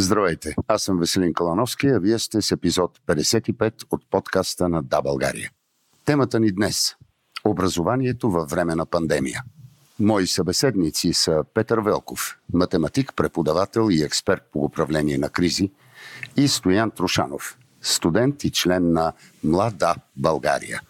Здравейте, аз съм Веселин Калановски, а вие сте с епизод 55 от подкаста на Да България. Темата ни днес – образованието във време на пандемия. Мои събеседници са Петър Велков, математик, преподавател и експерт по управление на кризи, и Стоян Трушанов, студент и член на Млада България.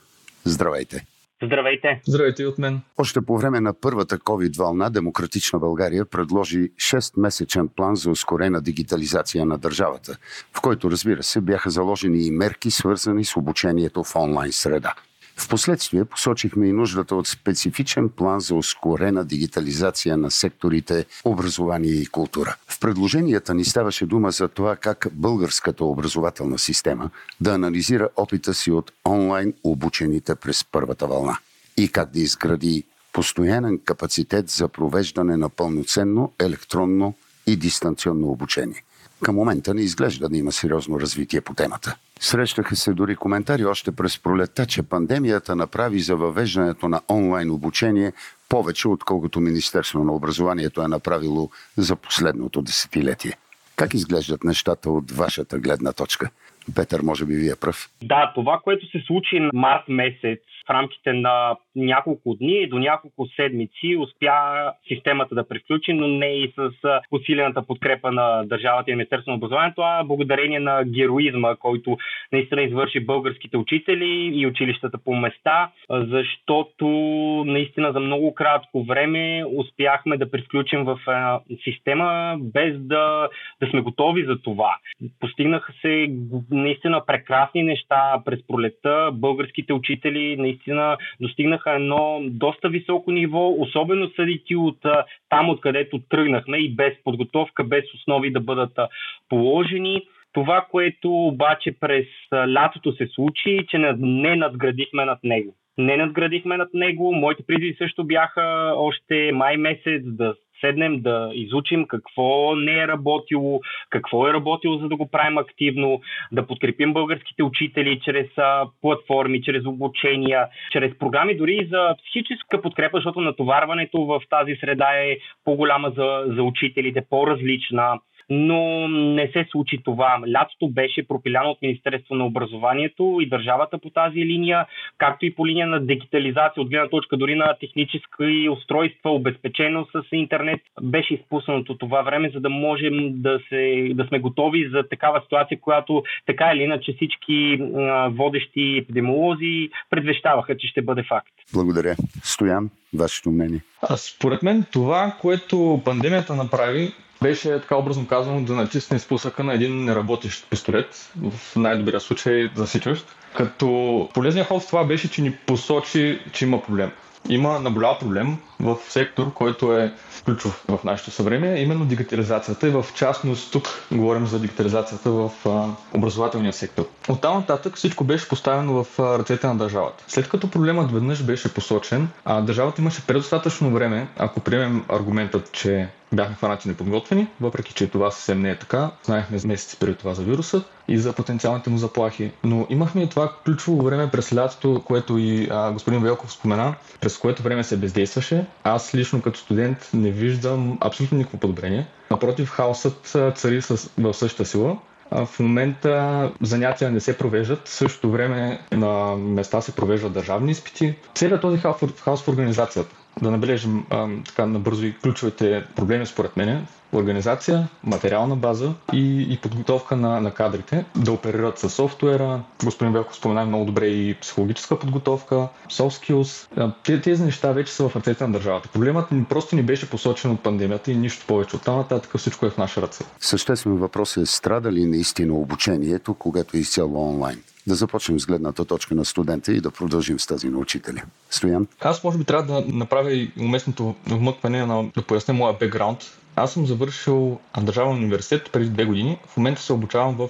Здравейте! Здравейте! Здравейте и от мен! Още по време на първата COVID вълна Демократична България предложи 6-месечен план за ускорена дигитализация на държавата, в който разбира се бяха заложени и мерки свързани с обучението в онлайн среда – Впоследствие посочихме и нуждата от специфичен план за ускорена дигитализация на секторите образование и култура. В предложенията ни ставаше дума за това как българската образователна система да анализира опита си от онлайн обучените през първата вълна и как да изгради постоянен капацитет за провеждане на пълноценно електронно и дистанционно обучение. Към момента не изглежда да има сериозно развитие по темата. Срещаха се дори коментари още през пролетта, че пандемията направи за въвеждането на онлайн обучение повече, отколкото Министерство на образованието е направило за последното десетилетие. Как изглеждат нещата от вашата гледна точка? Петър, може би вие пръв. Да, това, което се случи март месец в рамките на няколко дни до няколко седмици успя системата да приключи, но не и с усилената подкрепа на държавата и Министерство на образованието, а благодарение на героизма, който наистина извърши българските учители и училищата по места, защото наистина за много кратко време успяхме да приключим в система без да, да сме готови за това. Постигнаха се наистина прекрасни неща през пролета. Българските учители наистина достигнаха едно доста високо ниво, особено съдики от там, откъдето тръгнахме и без подготовка, без основи да бъдат положени. Това, което обаче през лятото се случи, че не надградихме над него. Не надградихме над него. Моите призиви също бяха още май месец да седнем да изучим какво не е работило, какво е работило, за да го правим активно, да подкрепим българските учители чрез платформи, чрез обучения, чрез програми, дори и за психическа подкрепа, защото натоварването в тази среда е по-голяма за, за учителите, по-различна но не се случи това. Лятото беше пропиляно от Министерство на образованието и държавата по тази линия, както и по линия на дигитализация, от гледна точка дори на технически устройства, обезпечено с интернет. Беше изпуснато това време, за да можем да, се, да сме готови за такава ситуация, която така или иначе всички водещи епидемиолози предвещаваха, че ще бъде факт. Благодаря. Стоян, вашето мнение? А според мен това, което пандемията направи, беше така образно казано да натисне спусъка на един неработещ пистолет, в най-добрия случай засичащ. Като полезният ход в това беше, че ни посочи, че има проблем. Има наболял проблем в сектор, който е ключов в нашето съвремие, именно дигитализацията и в частност тук говорим за дигитализацията в а, образователния сектор. От там нататък всичко беше поставено в а, ръцете на държавата. След като проблемът веднъж беше посочен, а държавата имаше предостатъчно време, ако приемем аргументът, че бяхме хванати неподготвени, въпреки че това съвсем не е така. Знаехме месеци преди това за вируса и за потенциалните му заплахи. Но имахме и това ключово време през лятото, което и а, господин Велков спомена, през което време се бездействаше. Аз лично като студент не виждам абсолютно никакво подобрение. Напротив, хаосът цари в същата сила. В момента занятия не се провеждат, в същото време на места се провеждат държавни изпити. Целият този хаос в организацията да набележим а, така набързо и ключовите проблеми според мен. Организация, материална база и, и подготовка на, на кадрите, да оперират с софтуера. Господин Велко спомена много добре и психологическа подготовка, soft skills. Тези неща вече са в ръцете на държавата. Проблемът просто ни беше посочен от пандемията и нищо повече. От там нататък всичко е в наша ръце. Съществен въпрос е страда ли наистина обучението, когато е изцяло онлайн? Да започнем с гледната точка на студента и да продължим с тази на учителя. Стоян? Аз може би трябва да направя и уместното вмъкване на да поясня моя бекграунд. Аз съм завършил Държавен университет преди две години. В момента се обучавам в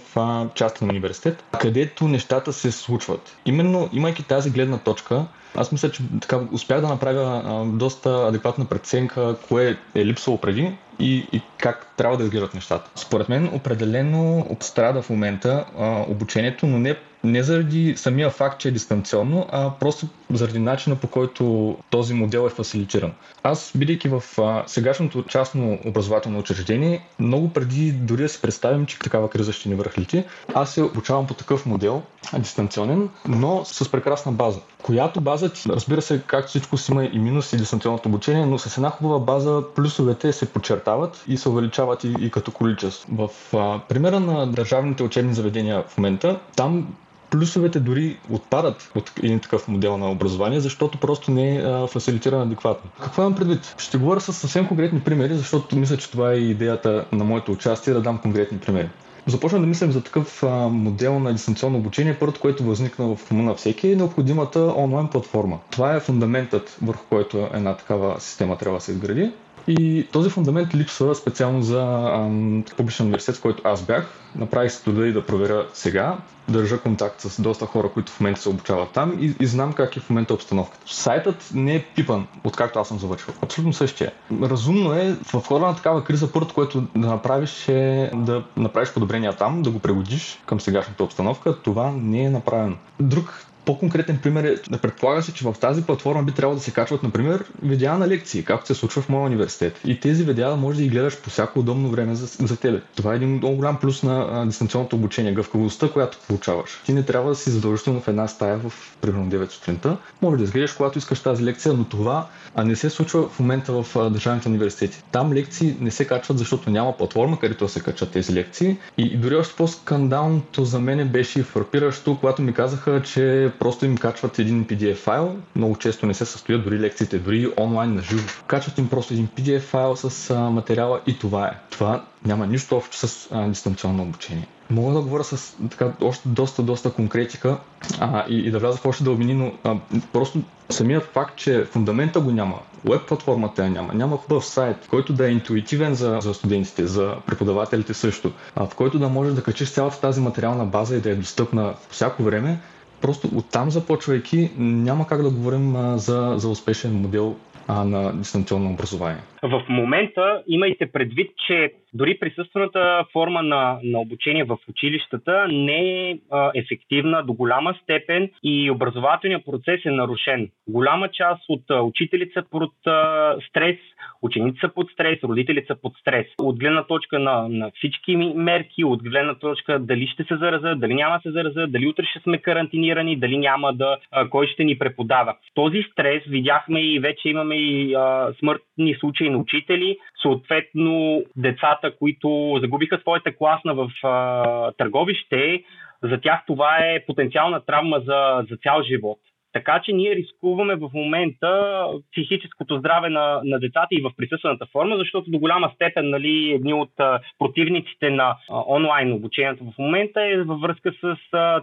частен университет, където нещата се случват. Именно имайки тази гледна точка, аз мисля, че така успях да направя а, доста адекватна преценка, кое е липсвало преди и, и как трябва да изглеждат нещата. Според мен определено страда в момента а, обучението, но не не заради самия факт, че е дистанционно, а просто заради начина по който този модел е фасилитиран. Аз, бидейки в а, сегашното частно образователно учреждение, много преди дори да си представим, че такава криза ще ни върхлити, аз се обучавам по такъв модел, дистанционен, но с прекрасна база. Която база, разбира се, както всичко си има и минуси дистанционното обучение, но с една хубава база плюсовете се подчертават и се увеличават и, и като количество. В а, примера на държавните учебни заведения в момента, там плюсовете дори отпадат от един такъв модел на образование, защото просто не е фасилитиран адекватно. Какво имам предвид? Ще говоря с съвсем конкретни примери, защото мисля, че това е идеята на моето участие да дам конкретни примери. Започна да мислим за такъв а, модел на дистанционно обучение. Първото, което възникна в ума на всеки е необходимата онлайн платформа. Това е фундаментът, върху който една такава система трябва да се изгради. И този фундамент липсва специално за ам, публичен университет, в който аз бях. Направих се труда и да проверя сега. Държа контакт с доста хора, които в момента се обучават там и, и знам как е в момента обстановката. Сайтът не е пипан, откакто аз съм завършил. Абсолютно същия. Разумно е в хода на такава криза, първото, което да направиш е да направиш подобрения там, да го пригодиш към сегашната обстановка. Това не е направено. Друг по-конкретен пример е предполага се, че в тази платформа би трябвало да се качват, например, видеа на лекции, както се случва в моя университет. И тези видеа може да ги гледаш по всяко удобно време за, за тебе. Това е един много голям плюс на а, дистанционното обучение, гъвкавостта, която получаваш. Ти не трябва да си задължително в една стая в примерно 9 сутринта. Може да изгледаш, когато искаш тази лекция, но това а не се случва в момента в а, държавните университети. Там лекции не се качват, защото няма платформа, където се качат тези лекции. И, и дори още по-скандалното за мен беше фрапиращо, когато ми казаха, че просто им качват един PDF файл, много често не се състоят дори лекциите, дори онлайн на живо. Качват им просто един PDF файл с а, материала и това е. Това няма нищо общо с а, дистанционно обучение. Мога да говоря с така, още доста, доста конкретика а, и, и да вляза в още дълбини, но а, просто самият факт, че фундамента го няма, веб платформата я няма, няма хубав сайт, който да е интуитивен за, за студентите, за преподавателите също, а, в който да можеш да качиш цялата тази материална база и да е достъпна по всяко време, Просто оттам започвайки няма как да говорим а, за, за успешен модел а, на дистанционно образование. В момента имайте предвид, че дори присъствената форма на, на обучение в училищата не е а, ефективна до голяма степен и образователният процес е нарушен. Голяма част от а, учителите са под а, стрес, ученици са под стрес, родители са под стрес. От гледна точка на, на всички мерки, от гледна точка дали ще се заразят, дали няма се заразят, дали утре ще сме карантинирани, дали няма да, а, кой ще ни преподава. Този стрес видяхме и вече имаме и а, смъртни случаи на учители, съответно децата, които загубиха своята класна в а, търговище, за тях това е потенциална травма за, за цял живот. Така че ние рискуваме в момента психическото здраве на, на децата и в присъствената форма, защото до голяма степен нали, едни от противниците на онлайн обучението в момента е във връзка с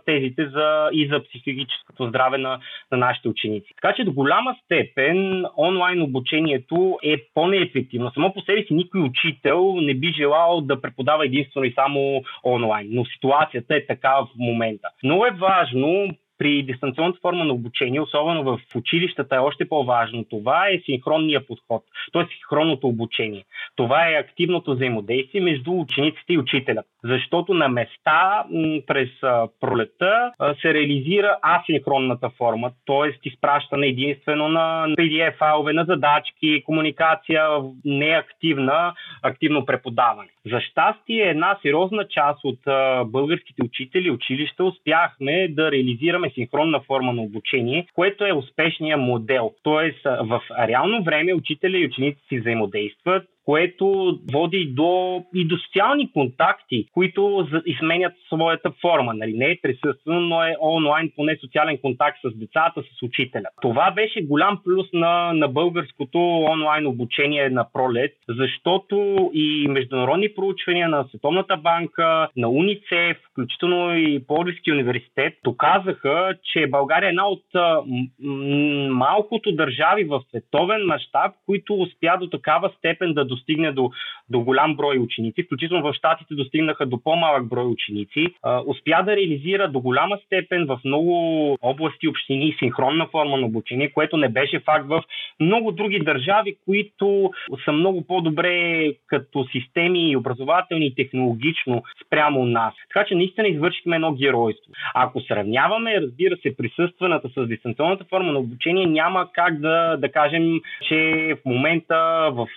тезите за, и за психическото здраве на, на нашите ученици. Така че до голяма степен онлайн обучението е по-неефективно. Само по себе си никой учител не би желал да преподава единствено и само онлайн, но ситуацията е така в момента. Много е важно при дистанционната форма на обучение, особено в училищата, е още по-важно. Това е синхронния подход, т.е. синхронното обучение. Това е активното взаимодействие между учениците и учителя. Защото на места през пролета се реализира асинхронната форма, т.е. изпращане единствено на PDF файлове, на задачки, комуникация неактивна, активно преподаване. За щастие, една сериозна част от българските учители, училища успяхме да реализираме имаме синхронна форма на обучение, което е успешния модел. Тоест в реално време учителя и ученици си взаимодействат, което води до, и до социални контакти, които изменят своята форма. Нали? Не е присъствено, но е онлайн, поне социален контакт с децата, с учителя. Това беше голям плюс на, на българското онлайн обучение на пролет, защото и международни проучвания на Световната банка, на УНИЦЕФ, включително и Пловдивски университет, доказаха, че България е една от малкото държави в световен мащаб, които успя до такава степен да достигне до, до голям брой ученици, включително в Штатите достигнаха до по-малък брой ученици, успя да реализира до голяма степен в много области, общини синхронна форма на обучение, което не беше факт в много други държави, които са много по-добре като системи и образователни и технологично спрямо нас. Така че наистина извършихме едно геройство. Ако сравняваме, разбира се, присъствената с дистанционната форма на обучение, няма как да, да кажем, че в момента в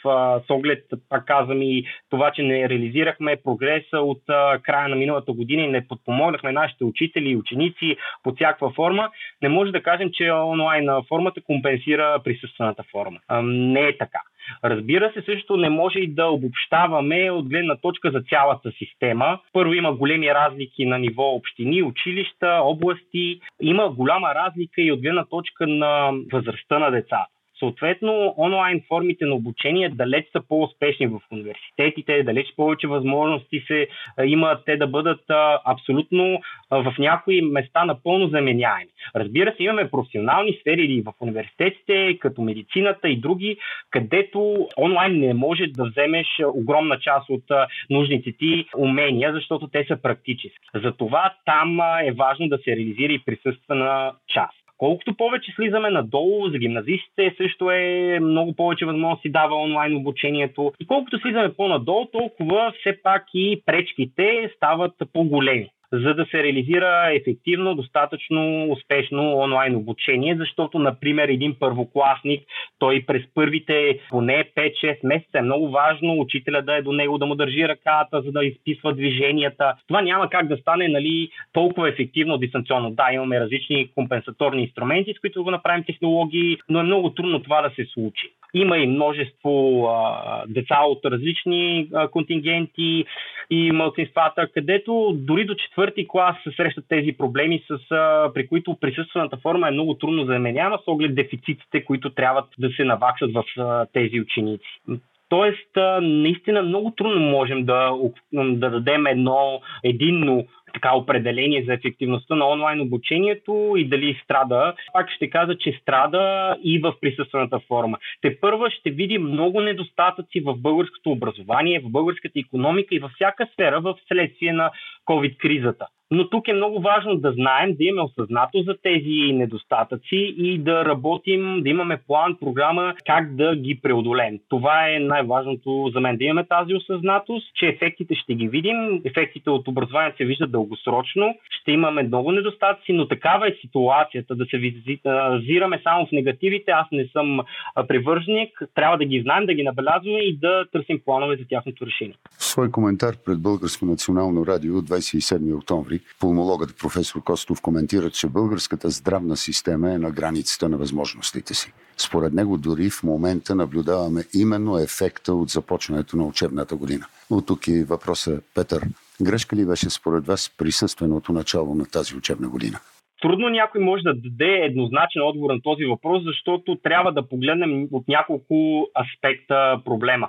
с оглед, пак казвам и това, че не реализирахме прогреса от края на миналата година и не подпомогнахме нашите учители и ученици под всякаква форма, не може да кажем, че онлайн формата компенсира присъствената форма. Не е така. Разбира се, също не може и да обобщаваме от гледна точка за цялата система. Първо има големи разлики на ниво общини, училища, области. Има голяма разлика и от гледна точка на възрастта на децата. Съответно, онлайн формите на обучение далеч са по-успешни в университетите, далеч повече възможности се имат те да бъдат абсолютно в някои места напълно заменяеми. Разбира се, имаме професионални сфери в университетите, като медицината и други, където онлайн не може да вземеш огромна част от нужните ти умения, защото те са практически. Затова там е важно да се реализира и присъствена част. Колкото повече слизаме надолу, за гимназистите също е много повече възможности дава онлайн обучението. И колкото слизаме по-надолу, толкова все пак и пречките стават по-големи за да се реализира ефективно, достатъчно успешно онлайн обучение, защото, например, един първокласник, той през първите поне 5-6 месеца е много важно учителя да е до него, да му държи ръката, за да изписва движенията. Това няма как да стане нали, толкова ефективно дистанционно. Да, имаме различни компенсаторни инструменти, с които го направим технологии, но е много трудно това да се случи. Има и множество а, деца от различни а, контингенти и мълцинствата, където дори до четвърти клас се срещат тези проблеми, с, а, при които присъствената форма е много трудно заменява с оглед дефицитите, които трябва да се наваксат в а, тези ученици. Тоест, наистина много трудно можем да, да дадем едно единно така определение за ефективността на онлайн обучението и дали страда. Пак ще кажа, че страда и в присъствената форма. Те първа ще видим много недостатъци в българското образование, в българската економика и във всяка сфера в следствие на COVID-кризата. Но тук е много важно да знаем, да имаме осъзнато за тези недостатъци и да работим, да имаме план, програма как да ги преодолеем. Това е най-важното за мен, да имаме тази осъзнатост, че ефектите ще ги видим, ефектите от образованието се виждат дългосрочно, ще имаме много недостатъци, но такава е ситуацията да се визираме само в негативите. Аз не съм привърженик, трябва да ги знаем, да ги набелязваме и да търсим планове за тяхното решение. Свой коментар пред Българско национално радио 27 октомври Пулмологът професор Костов коментира, че българската здравна система е на границата на възможностите си. Според него дори в момента наблюдаваме именно ефекта от започването на учебната година. От тук и въпроса, Петър, грешка ли беше според вас присъственото начало на тази учебна година? Трудно някой може да даде еднозначен отговор на този въпрос, защото трябва да погледнем от няколко аспекта проблема.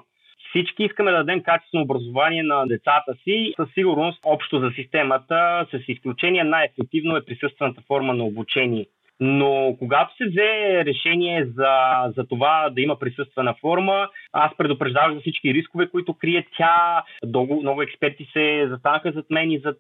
Всички искаме да дадем качествено образование на децата си. Със сигурност, общо за системата, с изключение най-ефективно е присъствената форма на обучение. Но когато се взе решение за, за това да има присъствена форма, аз предупреждавах за всички рискове, които крие тя. Много, много експерти се застанаха зад мен и зад,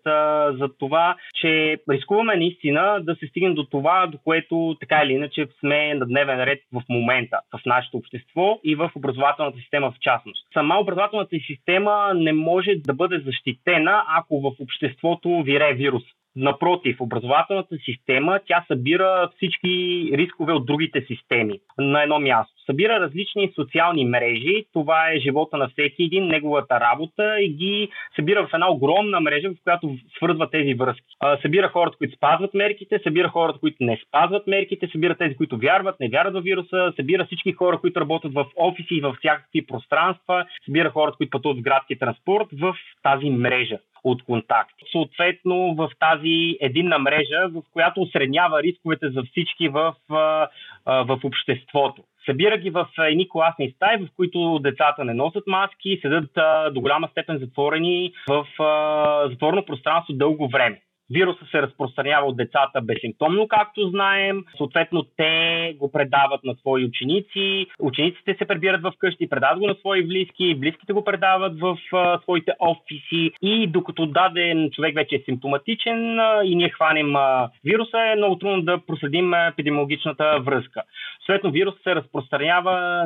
за това, че рискуваме наистина да се стигнем до това, до което така или иначе сме на дневен ред в момента в нашето общество и в образователната система в частност. Сама образователната система не може да бъде защитена, ако в обществото вирее вирус. Напротив, образователната система, тя събира всички рискове от другите системи на едно място. Събира различни социални мрежи, това е живота на всеки един, неговата работа и ги събира в една огромна мрежа, в която свързва тези връзки. Събира хората, които спазват мерките, събира хората, които не спазват мерките, събира тези, които вярват, не вярват в вируса, събира всички хора, които работят в офиси и във всякакви пространства, събира хората, които пътуват в градски транспорт в тази мрежа от контакти. Съответно, в тази единна мрежа, в която осреднява рисковете за всички в, в обществото. Събира ги в едни класни стаи, в които децата не носят маски, седят до голяма степен затворени в затворено пространство дълго време. Вируса се разпространява от децата безсимптомно, както знаем. Съответно, те го предават на свои ученици. Учениците се прибират в къщи, предават го на свои близки, близките го предават в а, своите офиси. И докато даден човек вече е симптоматичен а, и ние хванем а, вируса, е много трудно да проследим епидемиологичната връзка. Съответно, вирусът се разпространява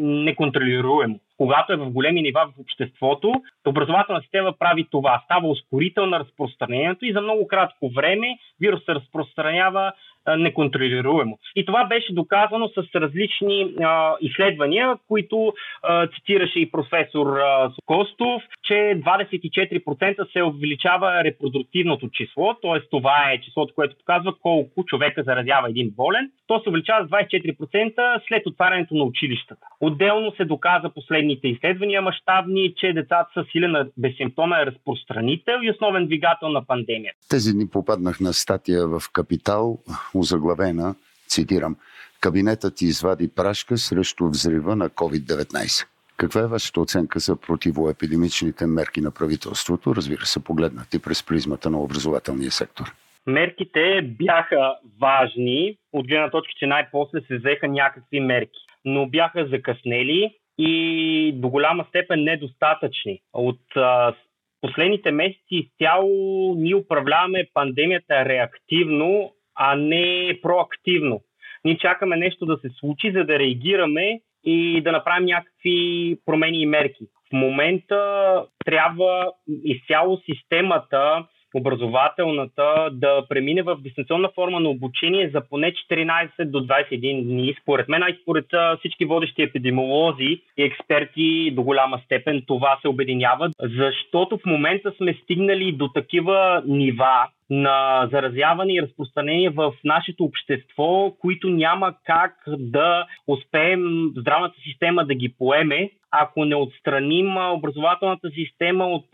неконтролируемо когато е в големи нива в обществото, образователна система прави това. Става ускорител на разпространението и за много кратко време вирус се разпространява неконтролируемо. И това беше доказано с различни а, изследвания, които а, цитираше и професор а, Костов, че 24% се увеличава репродуктивното число, т.е. това е числото, което показва колко човека заразява един болен. То се увеличава с 24% след отварянето на училищата. Отделно се доказа последните изследвания мащабни, че децата са силен безсимптомен разпространител и основен двигател на пандемията. Тези дни попаднах на статия в Капитал озаглавена, цитирам, Кабинетът извади прашка срещу взрива на COVID-19. Каква е вашата оценка за противоепидемичните мерки на правителството, разбира се, погледнати през призмата на образователния сектор? Мерките бяха важни, от гледна точка, че най-после се взеха някакви мерки, но бяха закъснели и до голяма степен недостатъчни. От а, последните месеци изцяло ние управляваме пандемията реактивно, а не проактивно. Ние чакаме нещо да се случи, за да реагираме и да направим някакви промени и мерки. В момента трябва изцяло системата образователната да премине в дистанционна форма на обучение за поне 14 до 21 дни. Според мен и според всички водещи епидемиолози и експерти до голяма степен това се обединява, защото в момента сме стигнали до такива нива на заразяване и разпространение в нашето общество, които няма как да успеем здравната система да ги поеме, ако не отстраним образователната система от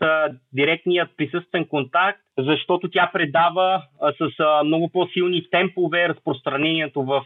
директният присъствен контакт, защото тя предава с много по-силни темпове разпространението в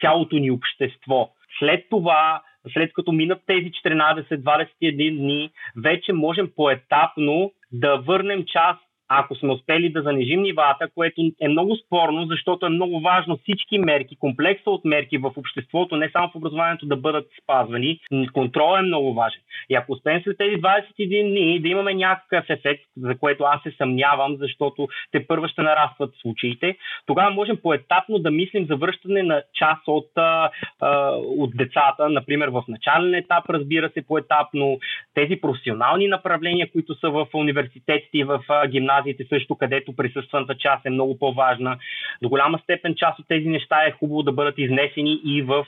цялото ни общество. След това след като минат тези 14-21 дни, вече можем поетапно да върнем част ако сме успели да занижим нивата, което е много спорно, защото е много важно всички мерки, комплекса от мерки в обществото, не само в образованието, да бъдат спазвани. Контрол е много важен. И ако успеем след тези 21 дни да имаме някакъв ефект, за което аз се съмнявам, защото те първо ще нарастват случаите, тогава можем поетапно да мислим за връщане на част от, от децата, например в начален етап, разбира се, поетапно, тези професионални направления, които са в университетите и в гимназията, гимназиите също, където присъствената част е много по-важна. До голяма степен част от тези неща е хубаво да бъдат изнесени и в,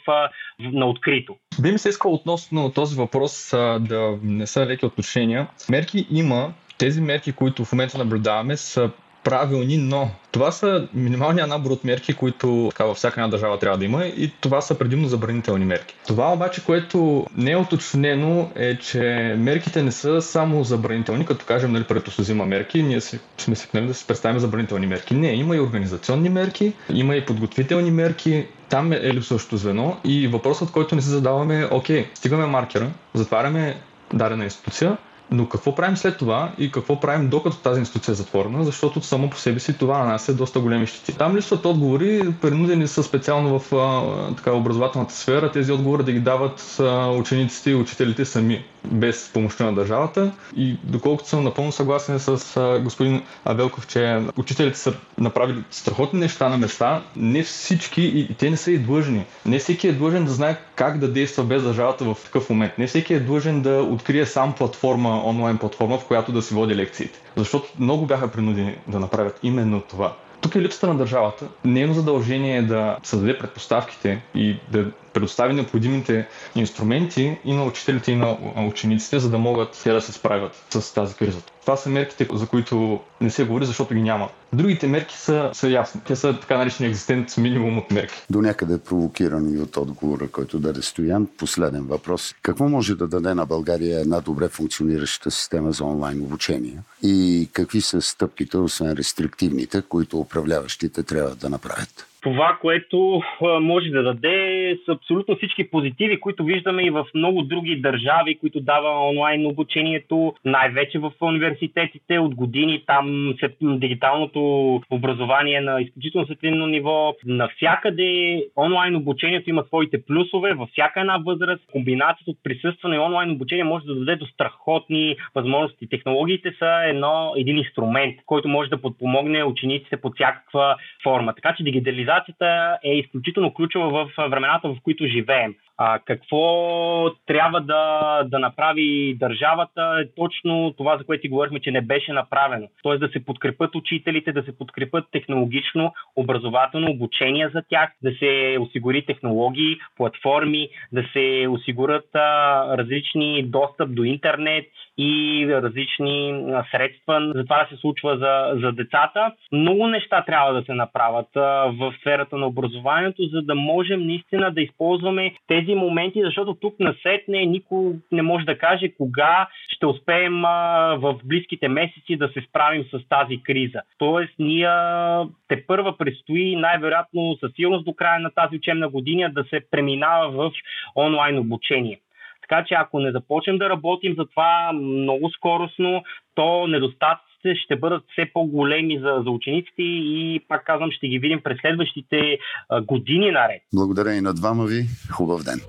на открито. Би ми се искал относно този въпрос да не са леки отношения. Мерки има, тези мерки, които в момента наблюдаваме, са правилни, но това са минималния набор от мерки, които така, във всяка една държава трябва да има и това са предимно забранителни мерки. Това обаче, което не е уточнено е, че мерките не са само забранителни, като кажем, нали, правителство взима мерки, ние си, сме свикнали да си представим забранителни мерки. Не, има и организационни мерки, има и подготвителни мерки, там е липсващото звено и въпросът, който не си задаваме е, окей, стигаме маркера, затваряме дадена институция, но какво правим след това и какво правим докато тази институция е затворена, защото само по себе си това на нас е доста големи щити. Там липсват отговори, принудени са специално в а, така, образователната сфера, тези отговори да ги дават а, учениците и учителите сами, без помощта на държавата. И доколкото съм напълно съгласен с а, господин Авелков, че учителите са направили страхотни неща на места, не всички и те не са и длъжни. Не всеки е длъжен да знае как да действа без държавата в такъв момент. Не всеки е длъжен да открие сам платформа онлайн платформа, в която да си води лекциите. Защото много бяха принудени да направят именно това. Тук е липсата на държавата. Нейно задължение е да създаде предпоставките и да предостави необходимите инструменти и на учителите, и на учениците, за да могат те да се справят с тази криза. Това са мерките, за които не се говори, защото ги няма. Другите мерки са, са ясни. Те са така наречени екзистент минимум от мерки. До някъде провокиран и от отговора, който даде Стоян. Последен въпрос. Какво може да даде на България една добре функционираща система за онлайн обучение? И какви са стъпките, освен рестриктивните, които управляващите трябва да направят? Това, което може да даде с абсолютно всички позитиви, които виждаме и в много други държави, които дава онлайн обучението, най-вече в университетите от години. Там дигиталното образование е на изключително светлинно ниво. Навсякъде онлайн обучението има своите плюсове, във всяка една възраст. Комбинацията от присъстване и онлайн обучение може да даде до страхотни възможности. Технологиите са едно, един инструмент, който може да подпомогне учениците под всякаква форма. Така че дигитализацията е изключително ключова в времената, в които живеем. А, какво трябва да, да направи държавата е точно това, за което ти говорихме, че не беше направено. Тоест да се подкрепят учителите, да се подкрепят технологично, образователно обучение за тях, да се осигури технологии, платформи, да се осигурят а, различни достъп до интернет и различни средства за това да се случва за, за децата. Много неща трябва да се направят а, в сферата на образованието, за да можем наистина да използваме тези тези моменти, защото тук насетне никой не може да каже кога ще успеем а, в близките месеци да се справим с тази криза. Тоест, ние те първа предстои най-вероятно със сигурност до края на тази учебна година да се преминава в онлайн обучение. Така че ако не започнем да работим за това много скоростно, то недостатъците ще бъдат все по-големи за, за учениците и пак казвам, ще ги видим през следващите години наред. Благодаря и на двама ви. Хубав ден.